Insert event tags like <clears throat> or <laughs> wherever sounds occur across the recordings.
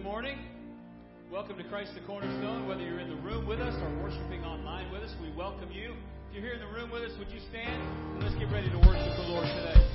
good morning. Welcome to Christ the Cornerstone. Whether you're in the room with us or worshiping online with us, we welcome you. If you're here in the room with us, would you stand? And let's get ready to worship the Lord today.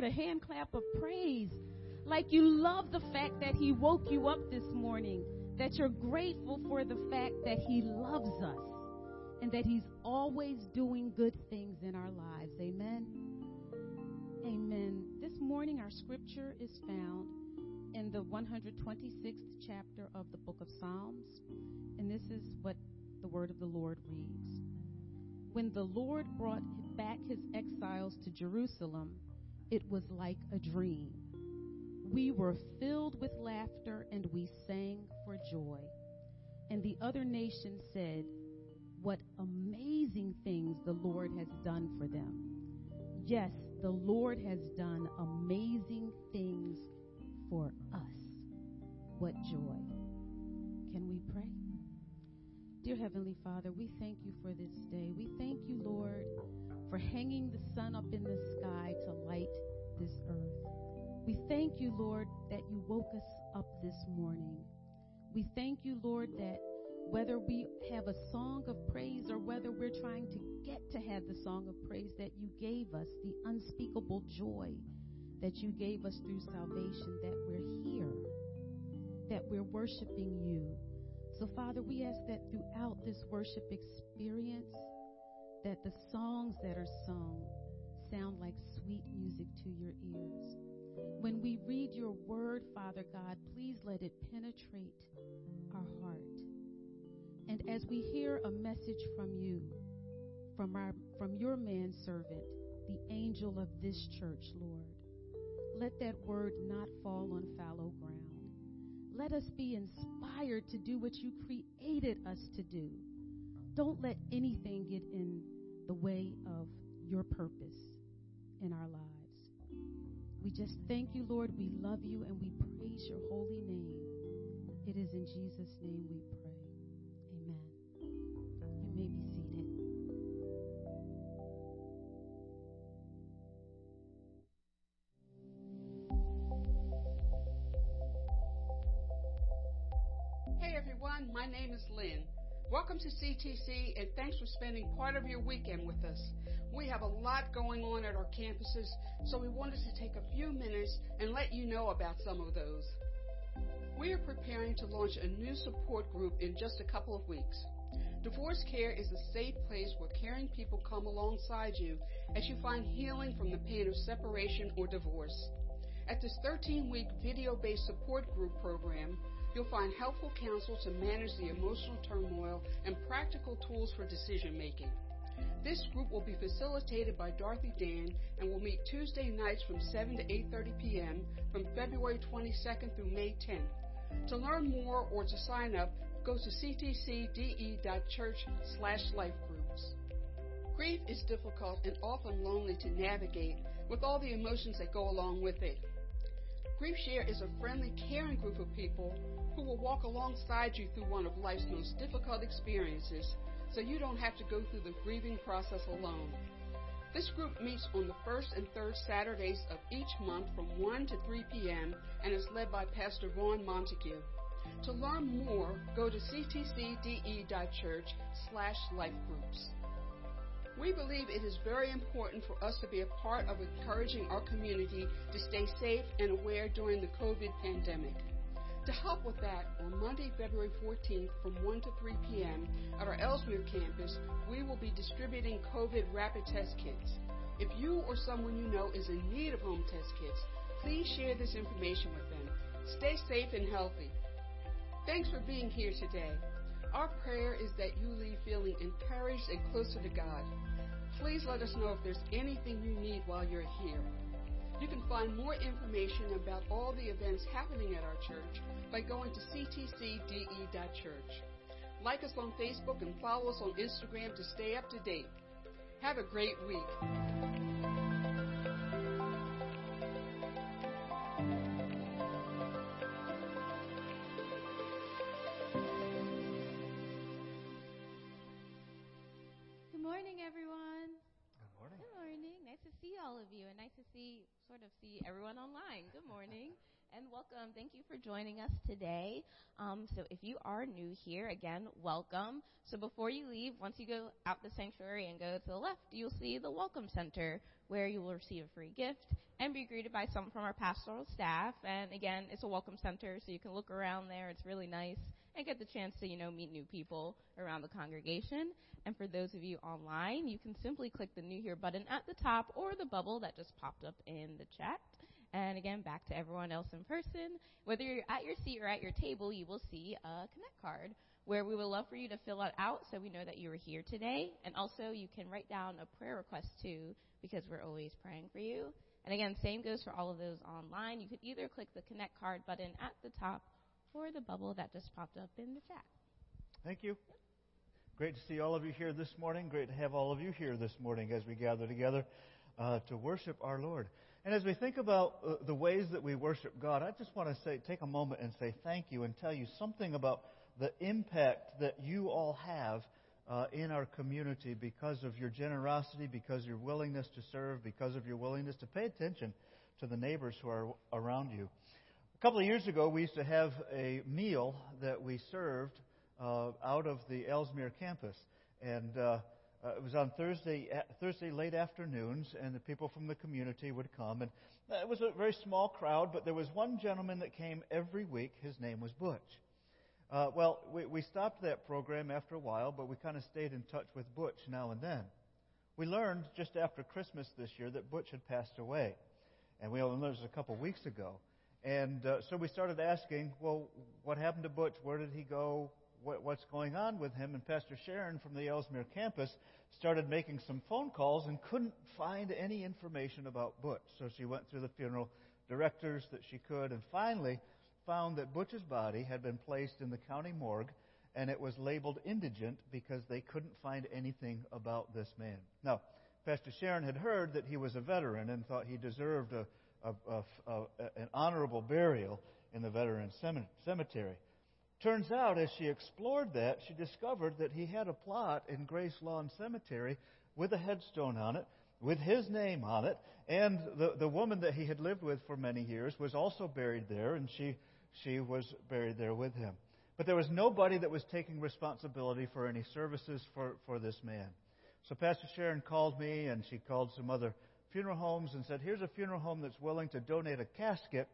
Lord a hand clap of praise. Like you love the fact that He woke you up this morning, that you're grateful for the fact that He loves us and that He's always doing good things in our lives. Amen. Amen. This morning, our scripture is found in the 126th chapter of the book of Psalms, and this is what the word of the Lord reads. When the Lord brought back his exiles to Jerusalem, it was like a dream. We were filled with laughter and we sang for joy. And the other nations said, What amazing things the Lord has done for them. Yes, the Lord has done amazing things for us. What joy. Can we pray? Dear Heavenly Father, we thank you for this day. We thank you, Lord for hanging the sun up in the sky to light this earth. We thank you, Lord, that you woke us up this morning. We thank you, Lord, that whether we have a song of praise or whether we're trying to get to have the song of praise, that you gave us the unspeakable joy that you gave us through salvation, that we're here, that we're worshiping you. So, Father, we ask that throughout this worship experience, that the songs that are sung sound like sweet music to your ears. When we read your word, Father God, please let it penetrate our heart. And as we hear a message from you, from our from your manservant, the angel of this church, Lord, let that word not fall on fallow ground. Let us be inspired to do what you created us to do. Don't let anything get in the way of your purpose in our lives. We just thank you, Lord. We love you and we praise your holy name. It is in Jesus' name we pray. Amen. You may be seated. Hey everyone, my name is Lynn. Welcome to CTC and thanks for spending part of your weekend with us. We have a lot going on at our campuses, so we wanted to take a few minutes and let you know about some of those. We are preparing to launch a new support group in just a couple of weeks. Divorce Care is a safe place where caring people come alongside you as you find healing from the pain of separation or divorce. At this 13 week video based support group program, you'll find helpful counsel to manage the emotional turmoil and practical tools for decision making. This group will be facilitated by Dorothy Dan and will meet Tuesday nights from 7 to 8:30 p.m. from February 22nd through May 10th. To learn more or to sign up, go to ctcde.church/lifegroups. Grief is difficult and often lonely to navigate with all the emotions that go along with it. Grief Share is a friendly, caring group of people who will walk alongside you through one of life's most difficult experiences so you don't have to go through the grieving process alone. This group meets on the first and third Saturdays of each month from 1 to 3 p.m. and is led by Pastor Ron Montague. To learn more, go to ctcde.church slash lifegroups. We believe it is very important for us to be a part of encouraging our community to stay safe and aware during the COVID pandemic. To help with that, on Monday, February 14th from 1 to 3 p.m. at our Elsmere campus, we will be distributing COVID rapid test kits. If you or someone you know is in need of home test kits, please share this information with them. Stay safe and healthy. Thanks for being here today. Our prayer is that you leave feeling encouraged and closer to God. Please let us know if there's anything you need while you're here. You can find more information about all the events happening at our church by going to ctcde.church. Like us on Facebook and follow us on Instagram to stay up to date. Have a great week. Morning, everyone. Good morning. Good morning. Nice to see all of you, and nice to see, sort of, see everyone online. Good morning, <laughs> and welcome. Thank you for joining us today. Um, so, if you are new here, again, welcome. So, before you leave, once you go out the sanctuary and go to the left, you'll see the Welcome Center, where you will receive a free gift and be greeted by someone from our pastoral staff. And again, it's a welcome center, so you can look around there. It's really nice and get the chance to, you know, meet new people around the congregation. And for those of you online, you can simply click the New Here button at the top or the bubble that just popped up in the chat. And again, back to everyone else in person. Whether you're at your seat or at your table, you will see a Connect card where we would love for you to fill it out so we know that you were here today. And also, you can write down a prayer request too because we're always praying for you. And again, same goes for all of those online. You could either click the Connect card button at the top or the bubble that just popped up in the chat. Thank you. Great to see all of you here this morning. Great to have all of you here this morning as we gather together uh, to worship our Lord. And as we think about uh, the ways that we worship God, I just want to say, take a moment and say thank you and tell you something about the impact that you all have uh, in our community because of your generosity, because your willingness to serve, because of your willingness to pay attention to the neighbors who are around you. A couple of years ago, we used to have a meal that we served uh, out of the Elsmere campus, and uh, uh, it was on Thursday Thursday late afternoons, and the people from the community would come, and uh, it was a very small crowd, but there was one gentleman that came every week. His name was Butch. Uh, well, we, we stopped that program after a while, but we kind of stayed in touch with Butch now and then. We learned just after Christmas this year that Butch had passed away, and we only learned this a couple weeks ago. And uh, so we started asking, well, what happened to Butch? Where did he go? What, what's going on with him? And Pastor Sharon from the Elsmere campus started making some phone calls and couldn't find any information about Butch. So she went through the funeral directors that she could, and finally found that Butch's body had been placed in the county morgue and it was labeled indigent because they couldn't find anything about this man. Now, Pastor Sharon had heard that he was a veteran and thought he deserved a, an honorable burial in the veteran cemetery. Turns out, as she explored that, she discovered that he had a plot in Grace Lawn Cemetery with a headstone on it, with his name on it, and the, the woman that he had lived with for many years was also buried there, and she she was buried there with him. But there was nobody that was taking responsibility for any services for, for this man. So Pastor Sharon called me and she called some other funeral homes and said, Here's a funeral home that's willing to donate a casket,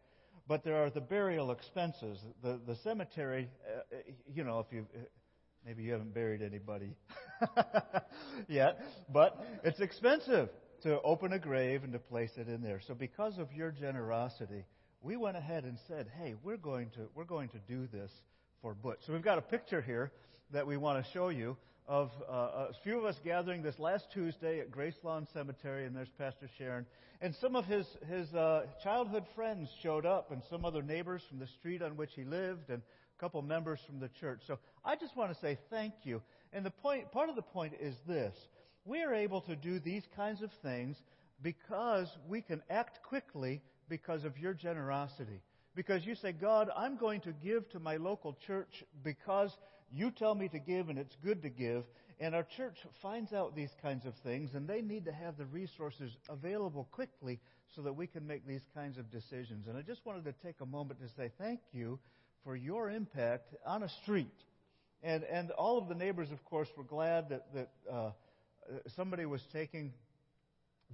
but there are the burial expenses. The, the cemetery, uh, you know, if you. Maybe you haven't buried anybody <laughs> yet, but it's expensive to open a grave and to place it in there. So, because of your generosity, we went ahead and said, hey, we're going to, we're going to do this for Butch. So we've got a picture here that we want to show you of uh, a few of us gathering this last Tuesday at Grace Lawn Cemetery, and there's Pastor Sharon. And some of his, his uh, childhood friends showed up, and some other neighbors from the street on which he lived, and a couple members from the church. So I just want to say thank you. And the point, part of the point is this we are able to do these kinds of things because we can act quickly because of your generosity. Because you say, God, I'm going to give to my local church because you tell me to give and it's good to give. And our church finds out these kinds of things and they need to have the resources available quickly so that we can make these kinds of decisions. And I just wanted to take a moment to say thank you for your impact on a street. And, and all of the neighbors, of course, were glad that, that uh, somebody was taking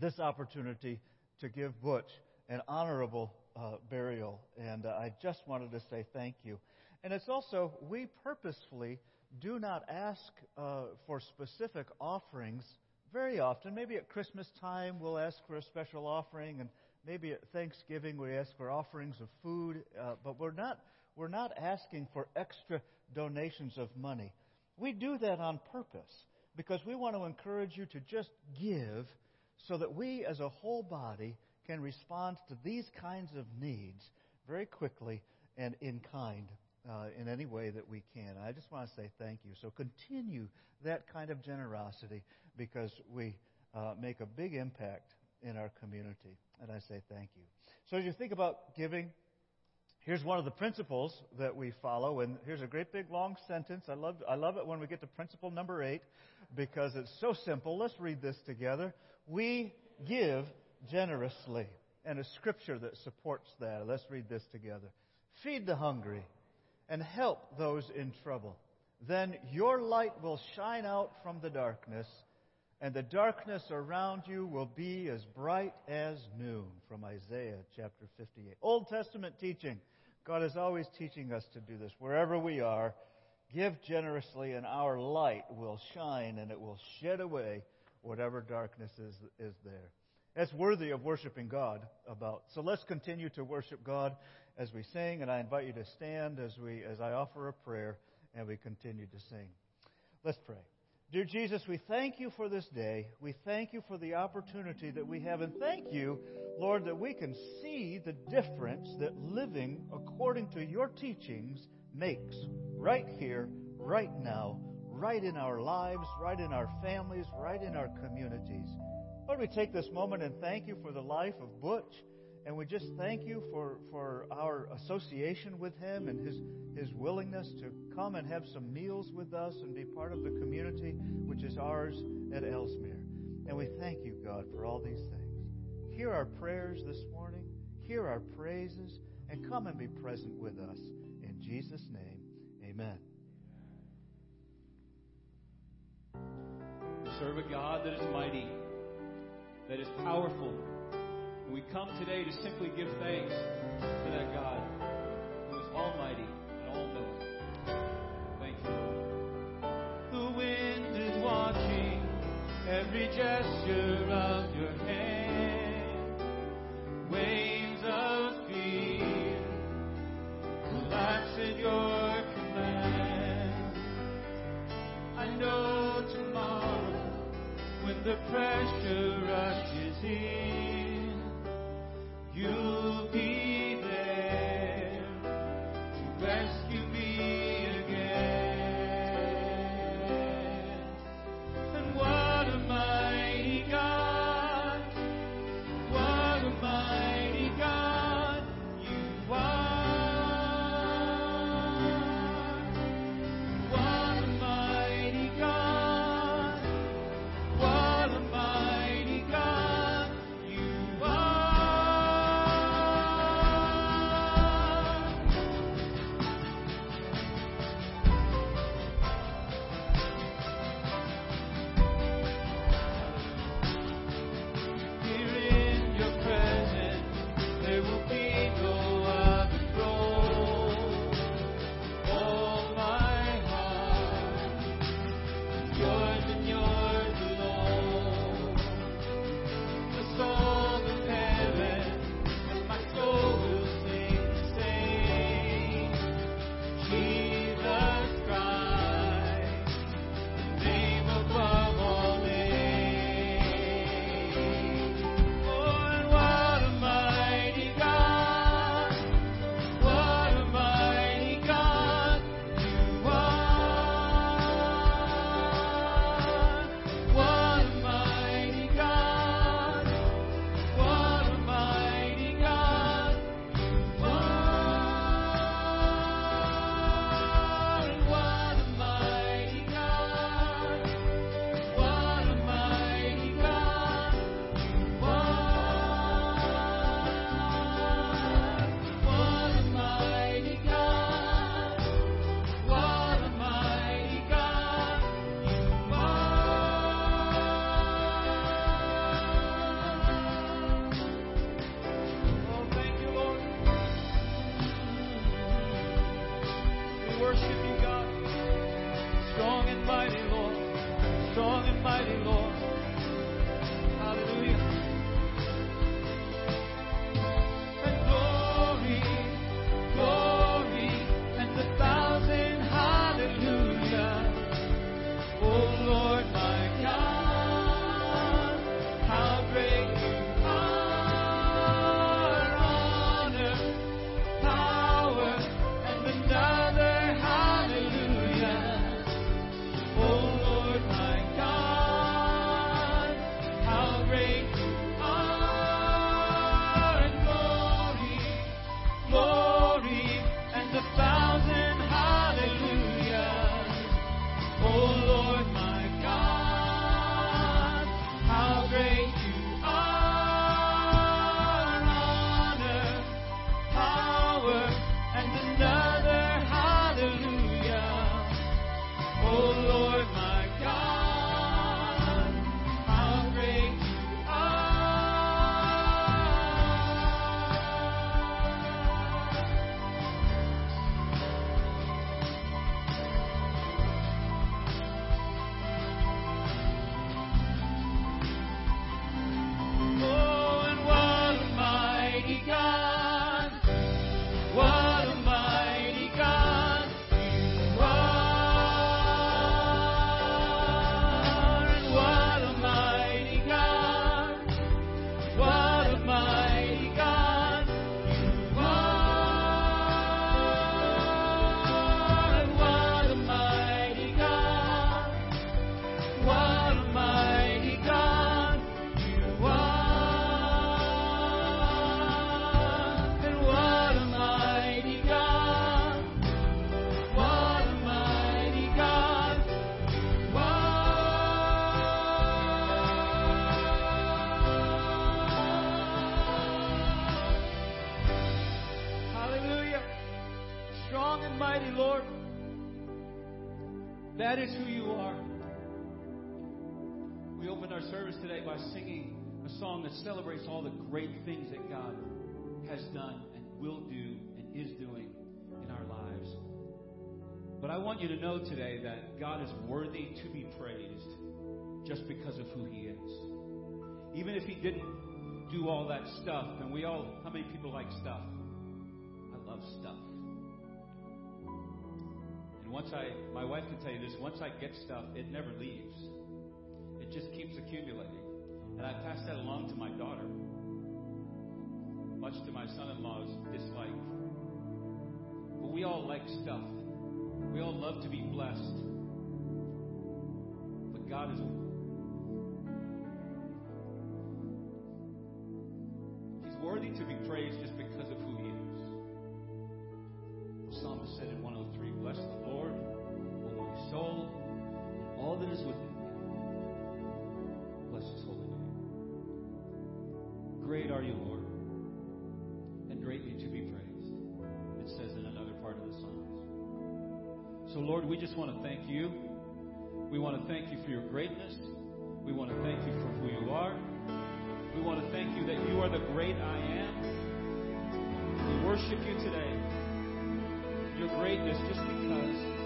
this opportunity to give Butch an honorable uh, burial. And uh, I just wanted to say thank you. And it's also, we purposefully do not ask uh, for specific offerings very often. Maybe at Christmas time we'll ask for a special offering, and maybe at Thanksgiving we ask for offerings of food, uh, but we're not, we're not asking for extra donations of money. We do that on purpose because we want to encourage you to just give so that we as a whole body can respond to these kinds of needs very quickly and in kind uh, in any way that we can. I just want to say thank you. So continue that kind of generosity because we uh, make a big impact in our community. And I say thank you. So as you think about giving, here's one of the principles that we follow. And here's a great big long sentence. I love, I love it when we get to principle number eight because it's so simple. Let's read this together. We give generously. And a scripture that supports that. Let's read this together. Feed the hungry and help those in trouble. Then your light will shine out from the darkness, and the darkness around you will be as bright as noon. From Isaiah chapter 58. Old Testament teaching. God is always teaching us to do this. Wherever we are, give generously, and our light will shine, and it will shed away whatever darkness is, is there. That's worthy of worshiping God about. So let's continue to worship God as we sing, and I invite you to stand as we as I offer a prayer and we continue to sing. Let's pray. Dear Jesus, we thank you for this day. We thank you for the opportunity that we have. And thank you, Lord, that we can see the difference that living according to your teachings makes right here, right now, right in our lives, right in our families, right in our communities. Lord, we take this moment and thank you for the life of Butch. And we just thank you for, for our association with him and his, his willingness to come and have some meals with us and be part of the community which is ours at Elsmere. And we thank you, God, for all these things. Hear our prayers this morning, hear our praises, and come and be present with us. In Jesus' name, amen. Serve a God that is mighty, that is powerful. We come today to simply give thanks to that God who is almighty and all knowing. Thank you. The wind is watching every gesture of your hand. Waves of fear collapse at your command. I know tomorrow when the pressure rushes in, that celebrates all the great things that God has done and will do and is doing in our lives. But I want you to know today that God is worthy to be praised just because of who He is. Even if He didn't do all that stuff, and we all, how many people like stuff? I love stuff. And once I, my wife can tell you this, once I get stuff, it never leaves. It just keeps accumulating. And I pass that along to my daughter, much to my son in law's dislike. But we all like stuff. We all love to be blessed. But God is. Worthy to be praised just because of who He is. The psalmist said in 103 Bless the Lord, O my soul, and all that is within Great are you, Lord, and greatly to be praised. It says in another part of the Psalms. So, Lord, we just want to thank you. We want to thank you for your greatness. We want to thank you for who you are. We want to thank you that you are the great I am. We worship you today. Your greatness just because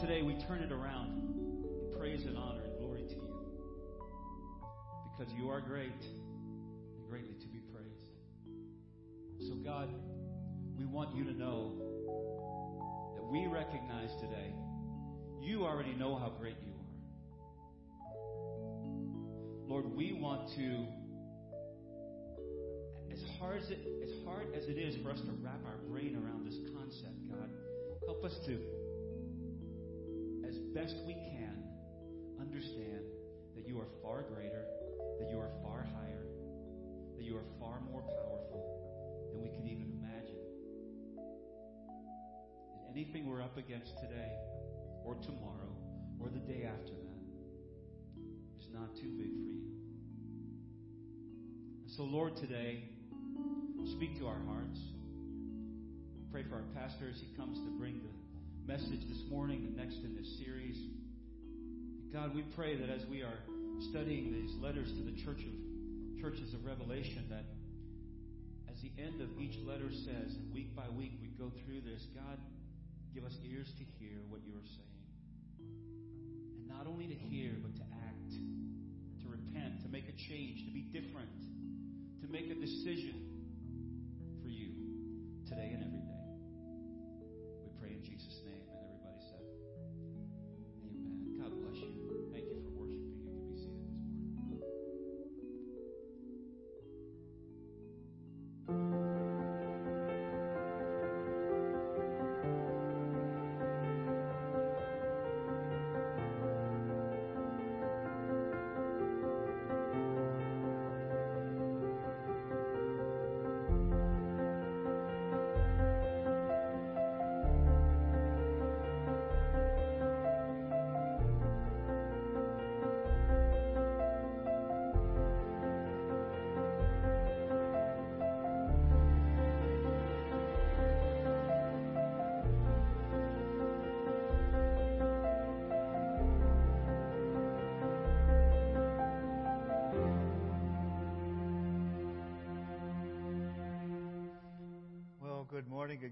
today we turn it around in praise and honor and glory to you. Because you are great and greatly to be praised. So, God, we want you to know that we recognize today you already know how great you are. Lord, we want to, as hard as it, as hard as it is for us to wrap our brain around this concept, God, help us to, as best we can, understand that you are far greater, that you are far higher, that you are far more powerful than we can even imagine. And anything we're up against today, or tomorrow, or the day after that, is not too big for you. And so, Lord, today, speak to our hearts. Pray for our pastor as he comes to bring the message this morning, the next in this series. And God, we pray that as we are studying these letters to the church of churches of Revelation, that as the end of each letter says, and week by week we go through this, God, give us ears to hear what you are saying. And not only to hear, but to act, to repent, to make a change, to be different, to make a decision for you today and every day.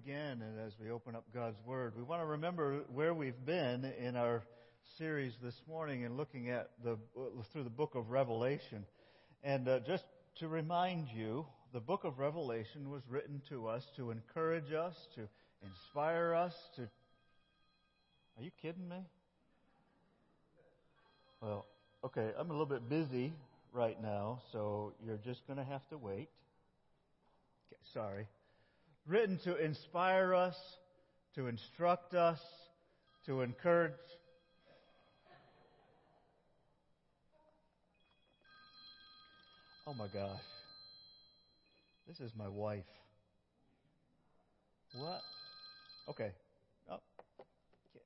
Again. And as we open up God's Word, we want to remember where we've been in our series this morning and looking at the through the book of Revelation. And uh, just to remind you, the book of Revelation was written to us to encourage us, to inspire us, to. Are you kidding me? Well, okay, I'm a little bit busy right now, so you're just going to have to wait. Okay, sorry written to inspire us, to instruct us, to encourage. Oh my gosh. This is my wife. What? Okay. Oh.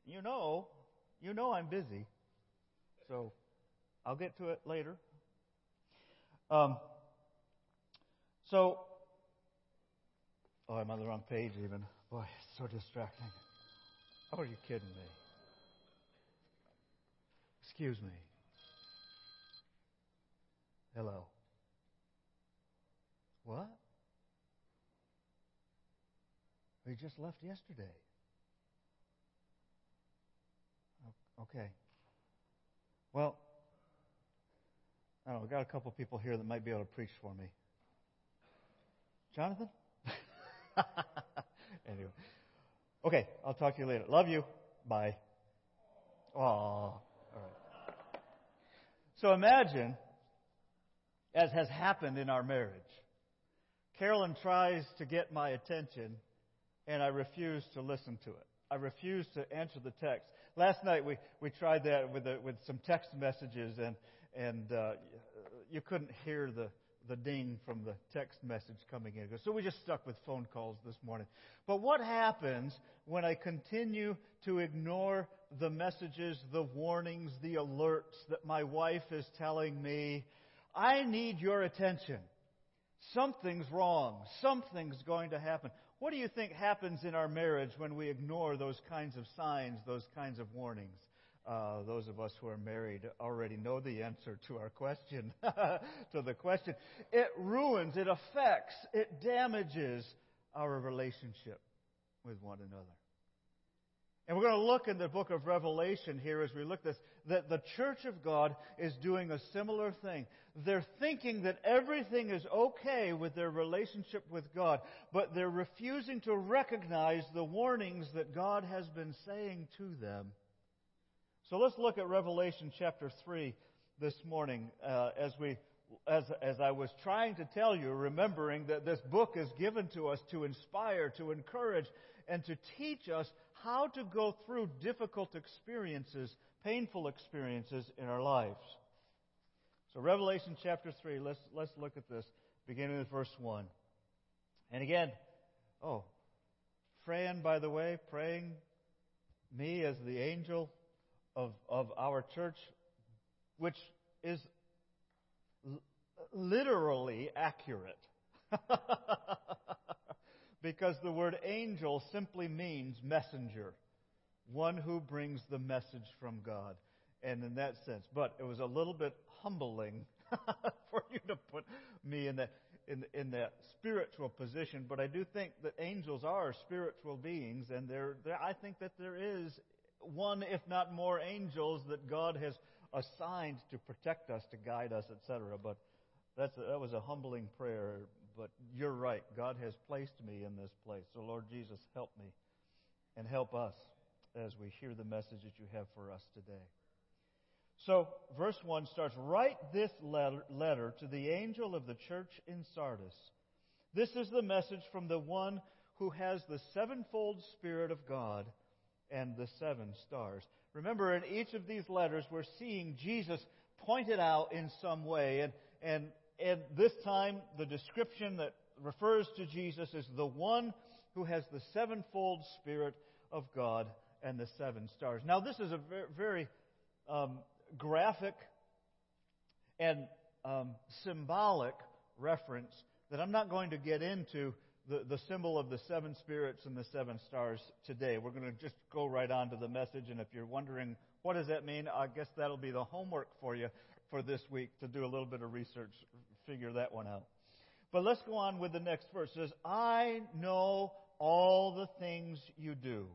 You know, you know I'm busy. So I'll get to it later. Um, so Oh, I'm on the wrong page even. Boy, it's so distracting. Oh, are you kidding me? Excuse me. Hello. What? We just left yesterday. Okay. Well, I don't know. We've got a couple people here that might be able to preach for me. Jonathan? <laughs> anyway. Okay, I'll talk to you later. Love you. Bye. Aw. All right. So imagine, as has happened in our marriage, Carolyn tries to get my attention, and I refuse to listen to it. I refuse to answer the text. Last night we, we tried that with, with some text messages, and, and uh, you couldn't hear the, the ding from the text message coming in. So we just stuck with phone calls this morning. But what happens when I continue to ignore the messages, the warnings, the alerts that my wife is telling me, I need your attention. Something's wrong. Something's going to happen. What do you think happens in our marriage when we ignore those kinds of signs, those kinds of warnings? Uh, those of us who are married already know the answer to our question, <laughs> to the question. It ruins, it affects, it damages our relationship with one another. And we're going to look in the book of Revelation here as we look at this, that the church of God is doing a similar thing. They're thinking that everything is okay with their relationship with God, but they're refusing to recognize the warnings that God has been saying to them. So let's look at Revelation chapter 3 this morning uh, as we as, as I was trying to tell you, remembering that this book is given to us to inspire, to encourage, and to teach us how to go through difficult experiences, painful experiences in our lives. So, Revelation chapter 3, let's, let's look at this, beginning with verse 1. And again, oh, Fran, by the way, praying me as the angel of, of our church, which is l- literally accurate. <laughs> because the word angel simply means messenger, one who brings the message from God. And in that sense, but it was a little bit humbling <laughs> for you to put me in that in, in that spiritual position. But I do think that angels are spiritual beings, and there, I think that there is one, if not more, angels that God has assigned to protect us, to guide us, etc. But that's a, that was a humbling prayer. But you're right. God has placed me in this place. So, Lord Jesus, help me and help us as we hear the message that you have for us today. So, verse 1 starts Write this letter, letter to the angel of the church in Sardis. This is the message from the one who has the sevenfold Spirit of God and the seven stars. Remember, in each of these letters, we're seeing Jesus pointed out in some way. And, and and this time, the description that refers to Jesus is the one who has the sevenfold Spirit of God and the seven stars. Now, this is a very, very um, graphic and um, symbolic reference that I'm not going to get into the, the symbol of the seven spirits and the seven stars today. We're going to just go right on to the message, and if you're wondering what does that mean, I guess that'll be the homework for you for this week to do a little bit of research, figure that one out. But let's go on with the next verse. It says, I know all the things you do.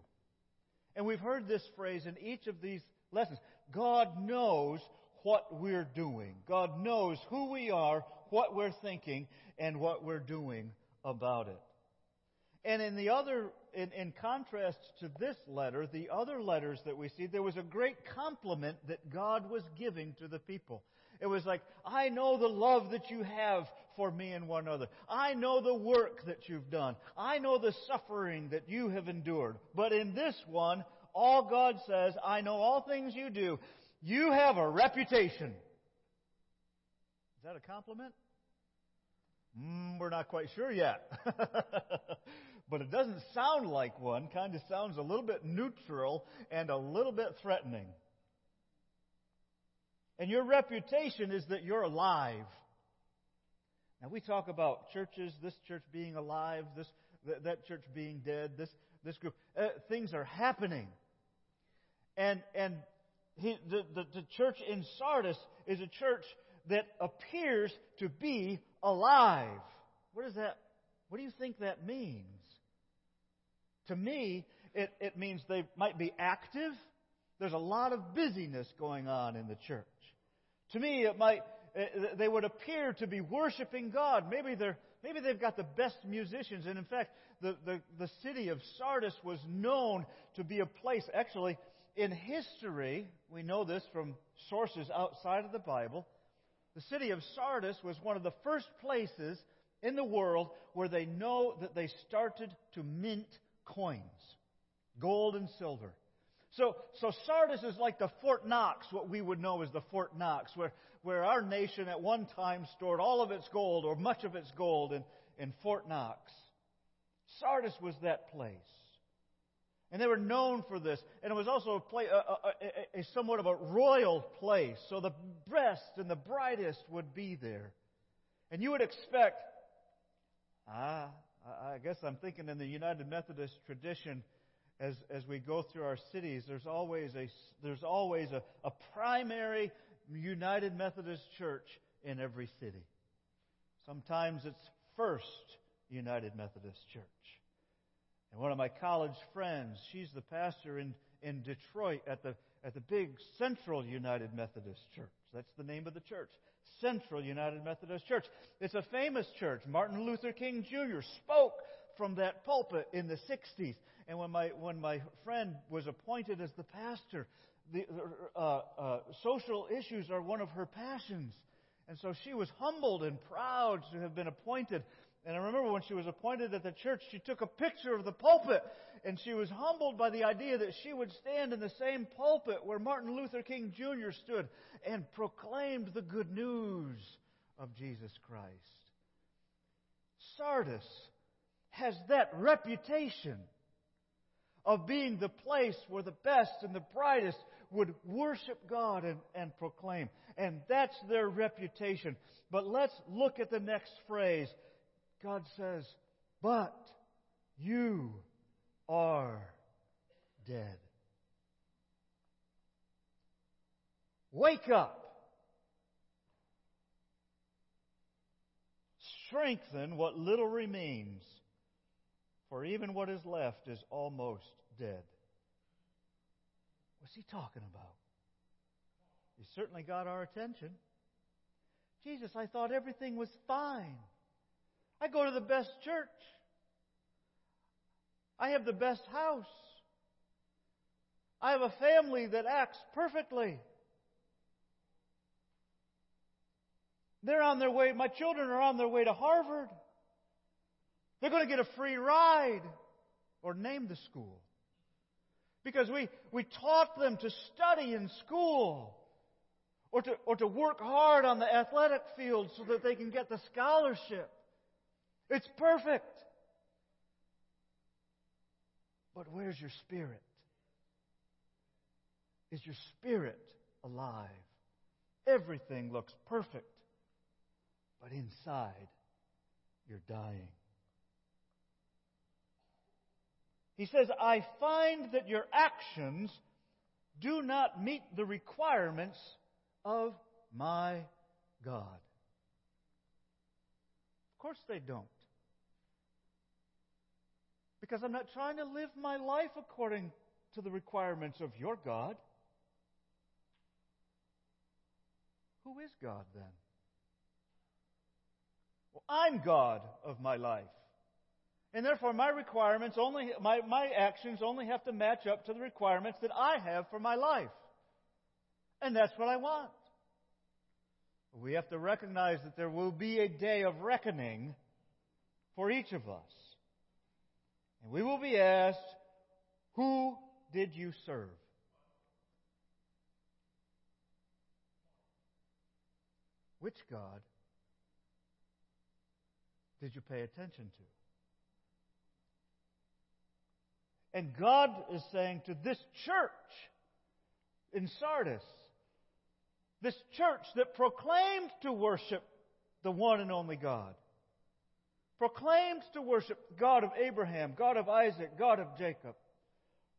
And we've heard this phrase in each of these lessons. God knows what we're doing. God knows who we are, what we're thinking, and what we're doing about it. And in the other, in, in, contrast to this letter, the other letters that we see, there was a great compliment that God was giving to the people. It was like, I know the love that you have for me and one another. I know the work that you've done. I know the suffering that you have endured. But in this one, all God says, I know all things you do. You have a reputation. Is that a compliment? Mm, we're not quite sure yet. <laughs> but it doesn't sound like one. Kind of sounds a little bit neutral and a little bit threatening. And your reputation is that you're alive. Now we talk about churches, this church being alive, this that, church being dead, this this group. Uh, things are happening, and and he, the, the the church in Sardis is a church that appears to be alive. What does that? What do you think that means? To me, it, it means they might be active. There's a lot of busyness going on in the church. To me, it might they would appear to be worshiping God. Maybe they're maybe they've got the best musicians, and in fact, the, the, the city of Sardis was known to be a place. Actually, in history, we know this from sources outside of the Bible. The city of Sardis was one of the first places in the world where they know that they started to mint coins, gold and silver. So, so Sardis is like the Fort Knox, what we would know as the Fort Knox, where, where our nation at one time stored all of its gold or much of its gold in, in Fort Knox. Sardis was that place. And they were known for this. And it was also a, play, a, a, a, somewhat of a royal place. So the best and the brightest would be there. And you would expect, ah, I guess I'm thinking in the United Methodist tradition, as, as we go through our cities, there's always a, there's always a, a primary United Methodist Church in every city. Sometimes it's First United Methodist Church. And one of my college friends, she's the pastor in, in Detroit at the, at the big Central United Methodist Church. That's the name of the church. Central United Methodist Church. It's a famous church. Martin Luther King Jr. spoke from that pulpit in the 60s. And when my, when my friend was appointed as the pastor, the, uh, uh, social issues are one of her passions. And so she was humbled and proud to have been appointed. And I remember when she was appointed at the church, she took a picture of the pulpit. And she was humbled by the idea that she would stand in the same pulpit where Martin Luther King Jr. stood and proclaimed the good news of Jesus Christ. Sardis has that reputation of being the place where the best and the brightest would worship God and, and proclaim. And that's their reputation. But let's look at the next phrase. God says, But you are dead. Wake up. Strengthen what little remains, for even what is left is almost dead. What's he talking about? He certainly got our attention. Jesus, I thought everything was fine. I go to the best church. I have the best house. I have a family that acts perfectly. They're on their way, my children are on their way to Harvard. They're going to get a free ride or name the school. Because we, we taught them to study in school or to, or to work hard on the athletic field so that they can get the scholarship. It's perfect. But where's your spirit? Is your spirit alive? Everything looks perfect, but inside, you're dying. He says, I find that your actions do not meet the requirements of my God. Of course they don't. Because I'm not trying to live my life according to the requirements of your God. Who is God then? Well, I'm God of my life. And therefore, my requirements only, my, my actions only have to match up to the requirements that I have for my life. And that's what I want. We have to recognize that there will be a day of reckoning for each of us. And we will be asked, Who did you serve? Which God did you pay attention to? And God is saying to this church in Sardis, this church that proclaimed to worship the one and only God, proclaimed to worship God of Abraham, God of Isaac, God of Jacob,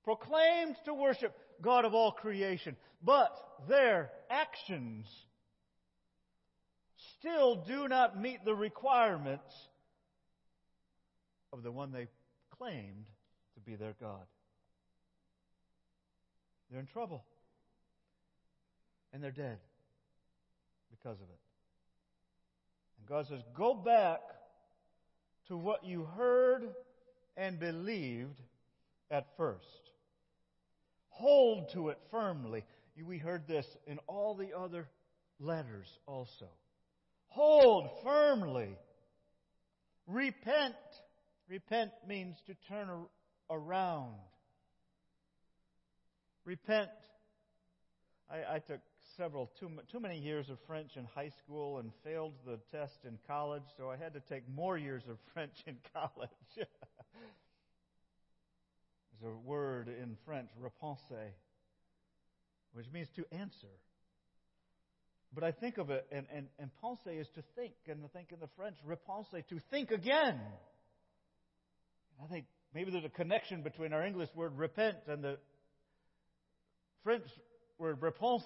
proclaimed to worship God of all creation, but their actions still do not meet the requirements of the one they claimed to be their God. They're in trouble. And they're dead because of it. And God says, Go back to what you heard and believed at first. Hold to it firmly. We heard this in all the other letters also. Hold firmly. Repent. Repent means to turn around. Repent. I, I took several, too, too many years of French in high school and failed the test in college, so I had to take more years of <laughs> French in college. <laughs> There's a word in French, repenser, which means to answer. But I think of it, and, and, and penser is to think, and I think in the French, repenser, to think again. I think, maybe there's a connection between our English word repent and the French word repense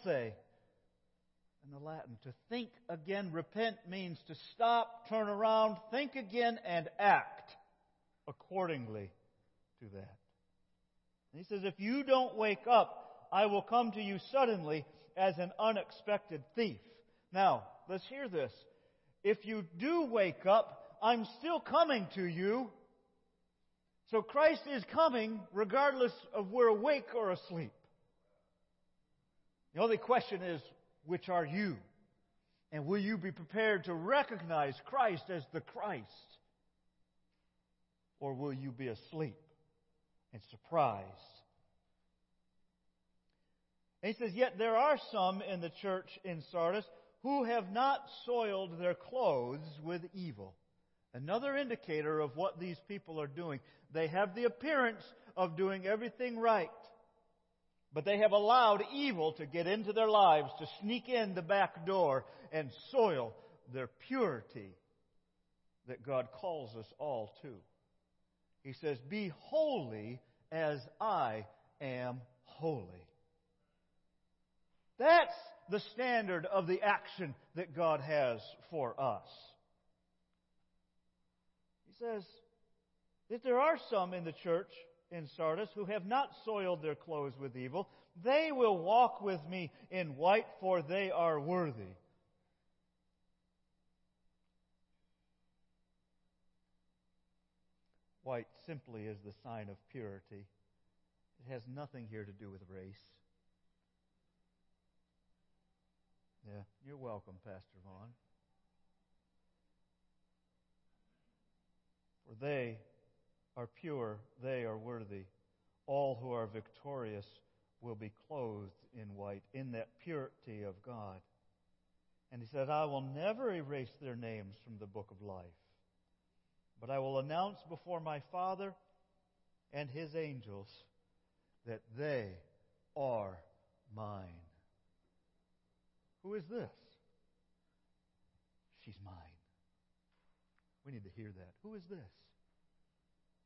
in the Latin. To think again, repent means to stop, turn around, think again, and act accordingly to that. And he says, If you don't wake up, I will come to you suddenly as an unexpected thief. Now, let's hear this. If you do wake up, I'm still coming to you. So Christ is coming regardless of we're awake or asleep. The only question is, which are you? And will you be prepared to recognize Christ as the Christ? Or will you be asleep and surprised? And he says, Yet there are some in the church in Sardis who have not soiled their clothes with evil. Another indicator of what these people are doing. They have the appearance of doing everything right. But they have allowed evil to get into their lives, to sneak in the back door and soil their purity that God calls us all to. He says, Be holy as I am holy. That's the standard of the action that God has for us. He says that there are some in the church in Sardis who have not soiled their clothes with evil. They will walk with me in white, for they are worthy. White simply is the sign of purity. It has nothing here to do with race. Yeah, you're welcome, Pastor Vaughn. For they are pure, they are worthy. All who are victorious will be clothed in white, in that purity of God. And he said, I will never erase their names from the book of life, but I will announce before my Father and his angels that they are mine. Who is this? She's mine. We need to hear that. Who is this?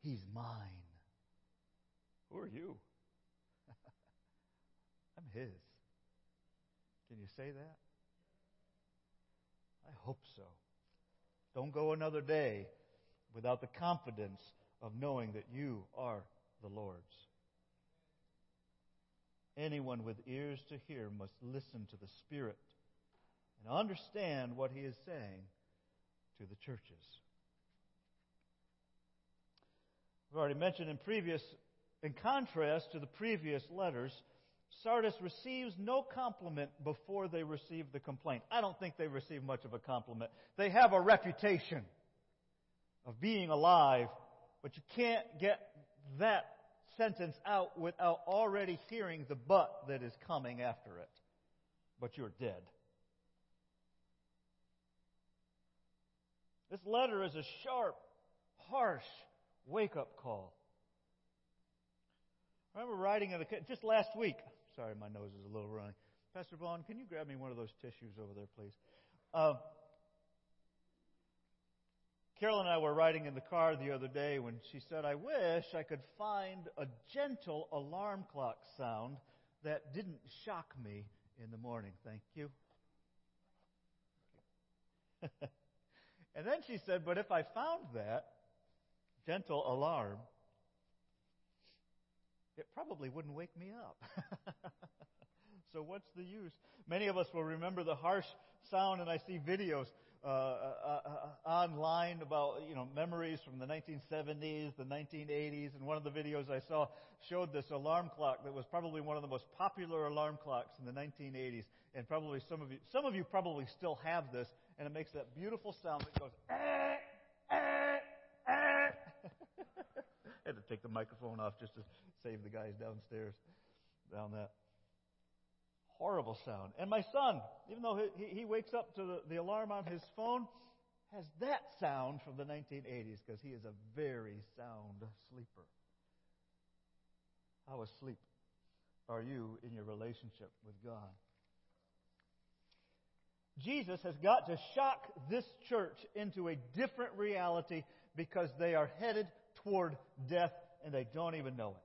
He's mine. Who are you? <laughs> I'm His. Can you say that? I hope so. Don't go another day without the confidence of knowing that you are the Lord's. Anyone with ears to hear must listen to the Spirit and understand what He is saying to the churches. We've already mentioned in previous, in contrast to the previous letters, Sardis receives no compliment before they receive the complaint. I don't think they receive much of a compliment. They have a reputation of being alive, but you can't get that sentence out without already hearing the but that is coming after it. But you're dead. This letter is a sharp, harsh, wake up call. I remember writing in the, just last week. Sorry, my nose is a little running. Pastor Vaughn, can you grab me one of those tissues over there, please? Uh, Carol and I were riding in the car the other day when she said, I wish I could find a gentle alarm clock sound that didn't shock me in the morning. Thank you. <laughs> and then she said, But if I found that, gentle alarm, it probably wouldn't wake me up. <laughs> so what's the use? Many of us will remember the harsh sound, and I see videos uh, uh, uh, online about you know memories from the 1970s, the 1980s, and one of the videos I saw showed this alarm clock that was probably one of the most popular alarm clocks in the 1980s, and probably some of you some of you probably still have this, and it makes that beautiful sound that goes. Eh, to take the microphone off just to save the guys downstairs down that horrible sound. And my son, even though he, he wakes up to the, the alarm on his phone, has that sound from the 1980s because he is a very sound sleeper. How asleep are you in your relationship with God? Jesus has got to shock this church into a different reality because they are headed toward death and they don't even know it.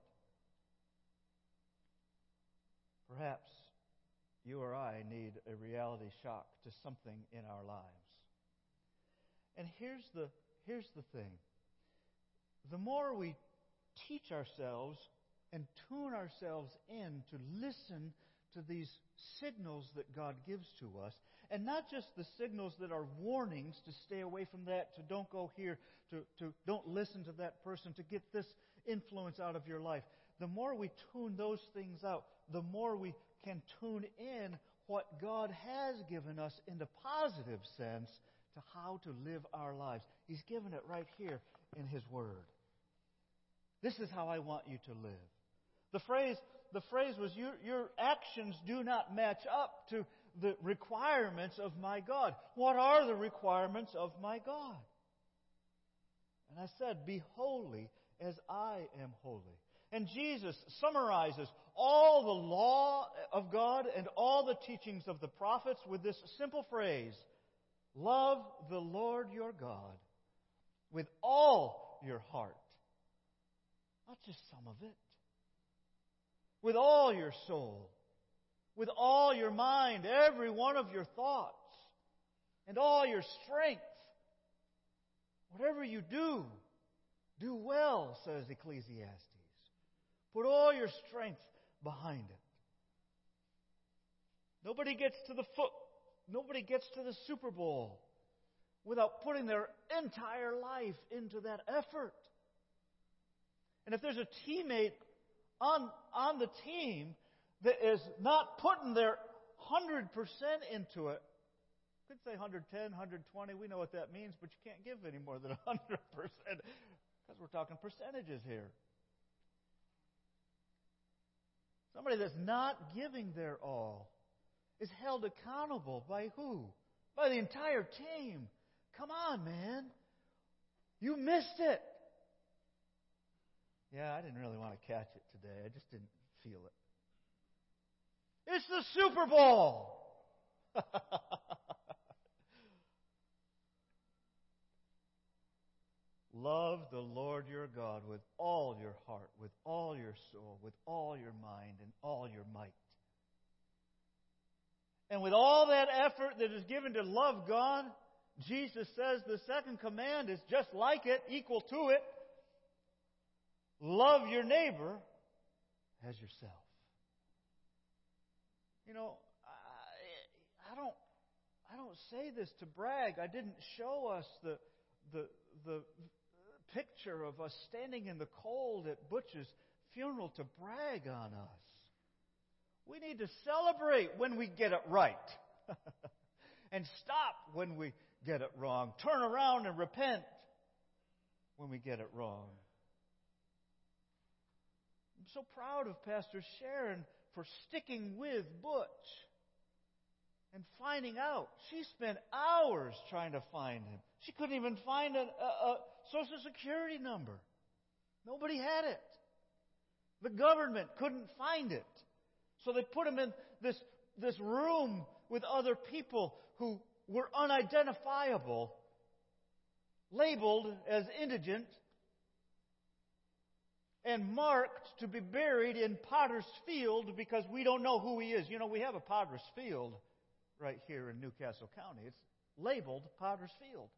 Perhaps you or I need a reality shock to something in our lives. And here's the, here's the thing the more we teach ourselves and tune ourselves in to listen to these signals that God gives to us, and not just the signals that are warnings to stay away from that, to don't go here, to, to don't listen to that person, to get this influence out of your life. The more we tune those things out, the more we can tune in what God has given us in the positive sense to how to live our lives. He's given it right here in His Word. This is how I want you to live. The phrase, the phrase was, your, your actions do not match up to the requirements of my God. What are the requirements of my God? And I said, Be holy as I am holy. And Jesus summarizes all the law of God and all the teachings of the prophets with this simple phrase Love the Lord your God with all your heart. Not just some of it. With all your soul. With all your mind, every one of your thoughts. And all your strength. Whatever you do, do well, says Ecclesiastes. Put all your strength behind it. Nobody gets to the foot, nobody gets to the Super Bowl without putting their entire life into that effort. And if there's a teammate on, on the team that is not putting their 100% into it, could say 110, 120, we know what that means, but you can't give any more than <laughs> 100% because we're talking percentages here. Somebody that's not giving their all is held accountable by who? By the entire team. Come on, man. You missed it. Yeah, I didn't really want to catch it today. I just didn't feel it. It's the Super Bowl. <laughs> Love the Lord your God with all your heart, with all your soul, with all your mind, and all your might. And with all that effort that is given to love God, Jesus says the second command is just like it, equal to it. Love your neighbor as yourself. You know, I, I don't I don't say this to brag. I didn't show us the the the picture of us standing in the cold at Butch's funeral to brag on us. We need to celebrate when we get it right <laughs> and stop when we get it wrong. Turn around and repent when we get it wrong. I'm so proud of Pastor Sharon for sticking with Butch and finding out. She spent hours trying to find him. She couldn't even find a, a, a Social Security number. Nobody had it. The government couldn't find it. So they put him in this, this room with other people who were unidentifiable, labeled as indigent, and marked to be buried in Potter's Field because we don't know who he is. You know, we have a Potter's Field right here in New Castle County. It's labeled Potter's Field.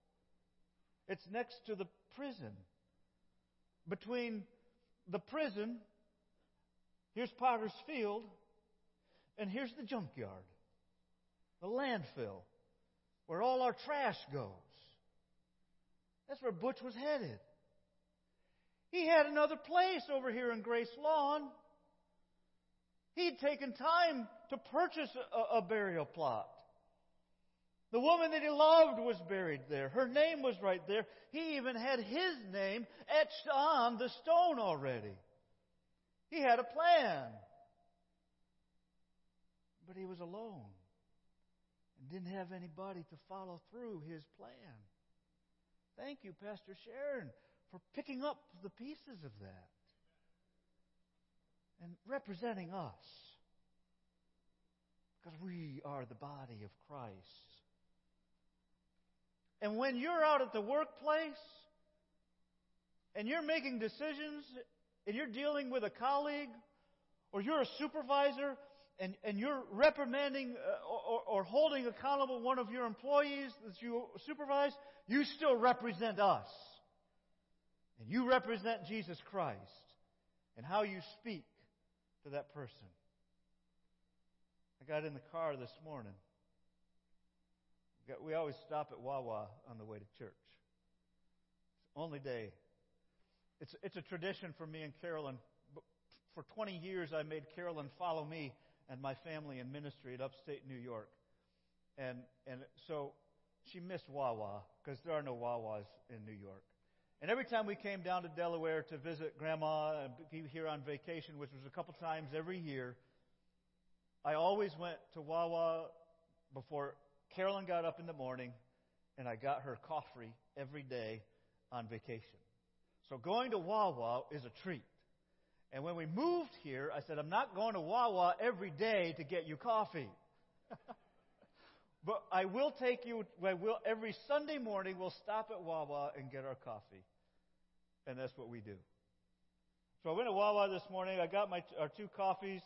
It's next to the prison. Between the prison, here's Potter's Field, and here's the junkyard, the landfill, where all our trash goes. That's where Butch was headed. He had another place over here in Grace Lawn. He'd taken time to purchase a, a burial plot. The woman that he loved was buried there. Her name was right there. He even had his name etched on the stone already. He had a plan. But he was alone and didn't have anybody to follow through his plan. Thank you, Pastor Sharon, for picking up the pieces of that and representing us. Because we are the body of Christ. And when you're out at the workplace and you're making decisions and you're dealing with a colleague or you're a supervisor and, and you're reprimanding uh, or, or holding accountable one of your employees that you supervise, you still represent us. And you represent Jesus Christ and how you speak to that person. I got in the car this morning. We always stop at Wawa on the way to church. It's the only day. It's, it's a tradition for me and Carolyn. For 20 years, I made Carolyn follow me and my family in ministry at upstate New York. And, and so she missed Wawa because there are no Wawas in New York. And every time we came down to Delaware to visit Grandma and be here on vacation, which was a couple times every year, I always went to Wawa before Carolyn got up in the morning, and I got her coffee every day on vacation. So going to Wawa is a treat. And when we moved here, I said, I'm not going to Wawa every day to get you coffee. <laughs> but I will take you, I will, every Sunday morning, we'll stop at Wawa and get our coffee. And that's what we do. So I went to Wawa this morning. I got my, our two coffees,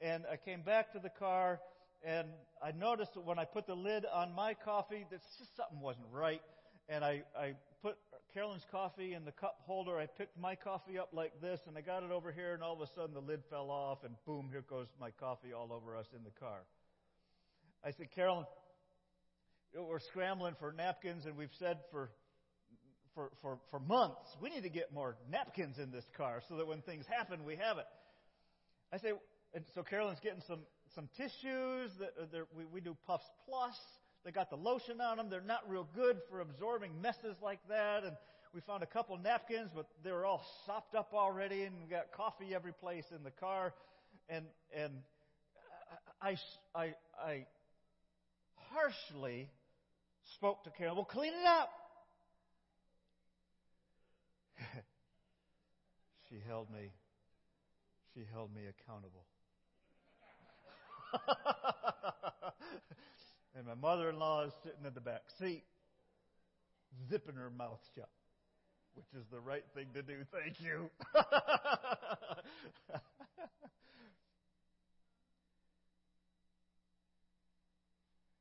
and I came back to the car, and I noticed that when I put the lid on my coffee, that something wasn't right. And I, I put Carolyn's coffee in the cup holder. I picked my coffee up like this, and I got it over here, and all of a sudden the lid fell off, and boom, here goes my coffee all over us in the car. I said, Carolyn, we're scrambling for napkins, and we've said for for, for, for months, we need to get more napkins in this car so that when things happen, we have it. I say, and so Carolyn's getting some, some tissues. That we, we do Puffs Plus. They got the lotion on them. They're not real good for absorbing messes like that. And we found a couple napkins, but they were all sopped up already, and we got coffee every place in the car. And and I I I harshly spoke to Carolyn. Well, clean it up. <laughs> she held me. She held me accountable. <laughs> and my mother in law is sitting in the back seat, zipping her mouth shut, which is the right thing to do. <laughs> Thank you.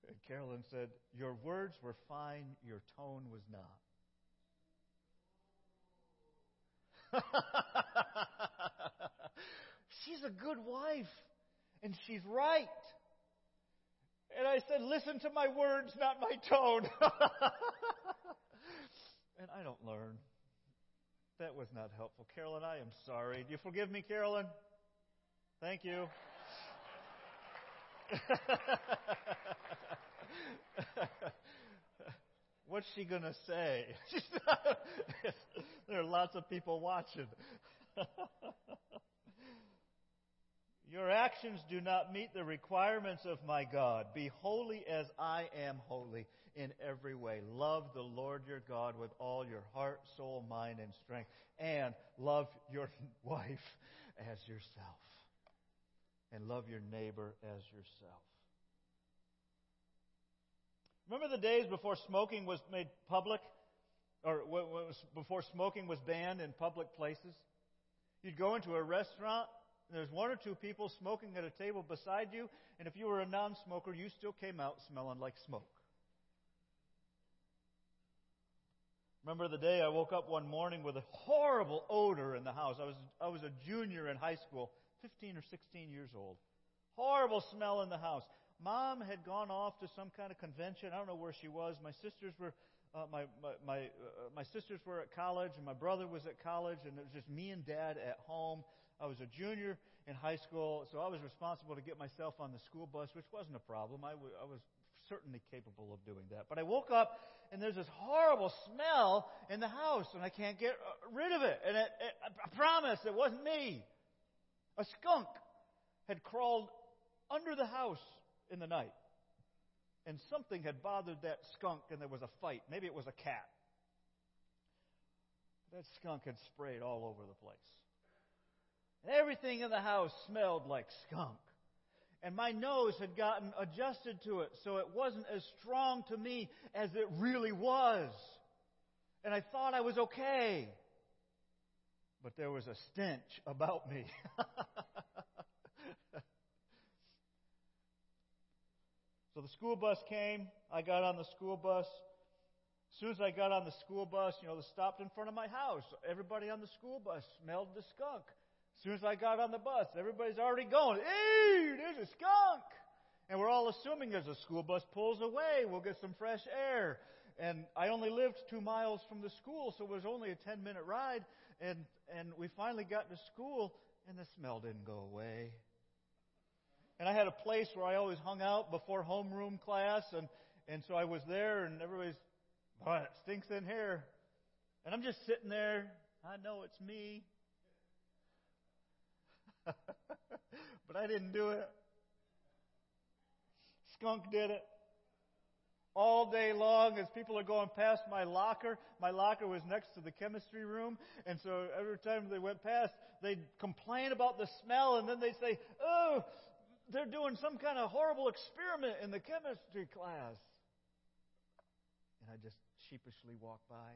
and Carolyn said, Your words were fine, your tone was not. <laughs> She's a good wife. And she's right. And I said, Listen to my words, not my tone. <laughs> and I don't learn. That was not helpful. Carolyn, I am sorry. Do you forgive me, Carolyn? Thank you. <laughs> What's she going to say? <laughs> <laughs> there are lots of people watching. <laughs> Your actions do not meet the requirements of my God. Be holy as I am holy in every way. Love the Lord your God with all your heart, soul, mind, and strength. And love your wife as yourself. And love your neighbor as yourself. Remember the days before smoking was made public? Or before smoking was banned in public places? You'd go into a restaurant and there's one or two people smoking at a table beside you, and if you were a non smoker, you still came out smelling like smoke. Remember the day I woke up one morning with a horrible odor in the house. I was, I was a junior in high school, 15 or 16 years old. Horrible smell in the house. Mom had gone off to some kind of convention. I don't know where she was. My sisters were uh, my my my, uh, my sisters were at college, and my brother was at college, and it was just me and Dad at home. I was a junior in high school, so I was responsible to get myself on the school bus, which wasn't a problem. I, w- I was certainly capable of doing that. But I woke up and there's this horrible smell in the house, and I can't get uh, rid of it. And it, it, I promise it wasn't me. A skunk had crawled under the house in the night, and something had bothered that skunk, and there was a fight. Maybe it was a cat. That skunk had sprayed all over the place. And everything in the house smelled like skunk. And my nose had gotten adjusted to it, so it wasn't as strong to me as it really was. And I thought I was okay. but there was a stench about me. <laughs> so the school bus came. I got on the school bus. As soon as I got on the school bus, you know, they stopped in front of my house. Everybody on the school bus smelled the skunk. As soon as I got on the bus, everybody's already going, hey, there's a skunk. And we're all assuming as a school bus pulls away, we'll get some fresh air. And I only lived two miles from the school, so it was only a 10 minute ride. And, and we finally got to school, and the smell didn't go away. And I had a place where I always hung out before homeroom class, and, and so I was there, and everybody's, boy, it stinks in here. And I'm just sitting there. I know it's me. <laughs> but I didn't do it. Skunk did it. All day long, as people are going past my locker, my locker was next to the chemistry room, and so every time they went past, they'd complain about the smell, and then they'd say, Oh, they're doing some kind of horrible experiment in the chemistry class. And I just sheepishly walked by.